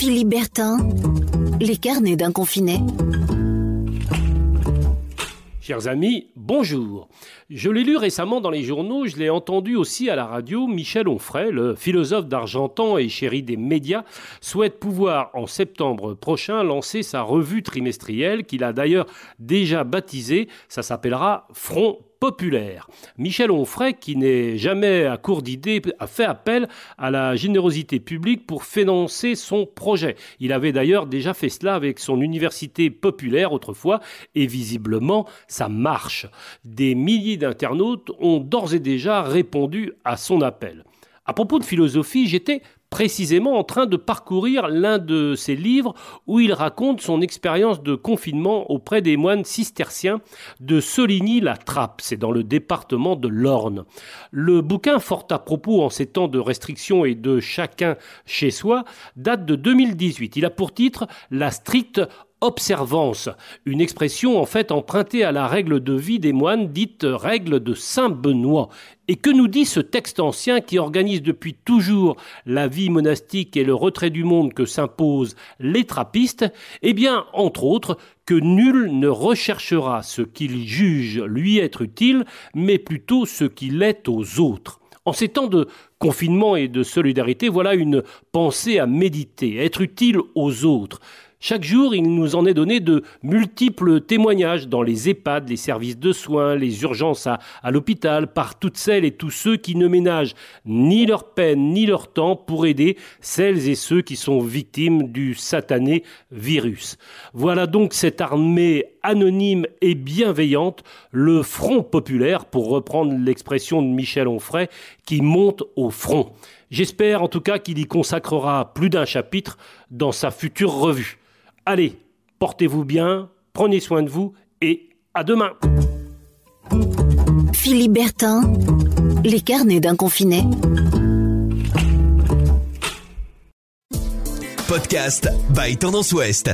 Philippe Bertin, les carnets d'un confiné. Chers amis, bonjour. Je l'ai lu récemment dans les journaux, je l'ai entendu aussi à la radio, Michel Onfray, le philosophe d'Argentan et chéri des médias, souhaite pouvoir en septembre prochain lancer sa revue trimestrielle qu'il a d'ailleurs déjà baptisée, ça s'appellera Front populaire. Michel Onfray, qui n'est jamais à court d'idées, a fait appel à la générosité publique pour financer son projet. Il avait d'ailleurs déjà fait cela avec son université populaire autrefois, et visiblement, ça marche. Des milliers d'internautes ont d'ores et déjà répondu à son appel. À propos de philosophie, j'étais précisément en train de parcourir l'un de ses livres où il raconte son expérience de confinement auprès des moines cisterciens de Soligny-la-Trappe, c'est dans le département de l'Orne. Le bouquin, fort à propos en ces temps de restrictions et de chacun chez soi, date de 2018. Il a pour titre La stricte observance, une expression en fait empruntée à la règle de vie des moines dite règle de Saint Benoît. Et que nous dit ce texte ancien qui organise depuis toujours la vie monastique et le retrait du monde que s'imposent les trappistes? Eh bien, entre autres, que nul ne recherchera ce qu'il juge lui être utile, mais plutôt ce qu'il est aux autres. En ces temps de confinement et de solidarité, voilà une pensée à méditer, être utile aux autres. Chaque jour, il nous en est donné de multiples témoignages dans les EHPAD, les services de soins, les urgences à, l'hôpital, par toutes celles et tous ceux qui ne ménagent ni leur peine ni leur temps pour aider celles et ceux qui sont victimes du satané virus. Voilà donc cette armée anonyme et bienveillante, le Front populaire, pour reprendre l'expression de Michel Onfray, qui monte au front. J'espère en tout cas qu'il y consacrera plus d'un chapitre dans sa future revue. Allez, portez-vous bien, prenez soin de vous et à demain. Philippe Bertin, les carnets d'un confiné. Podcast by Tendance Ouest.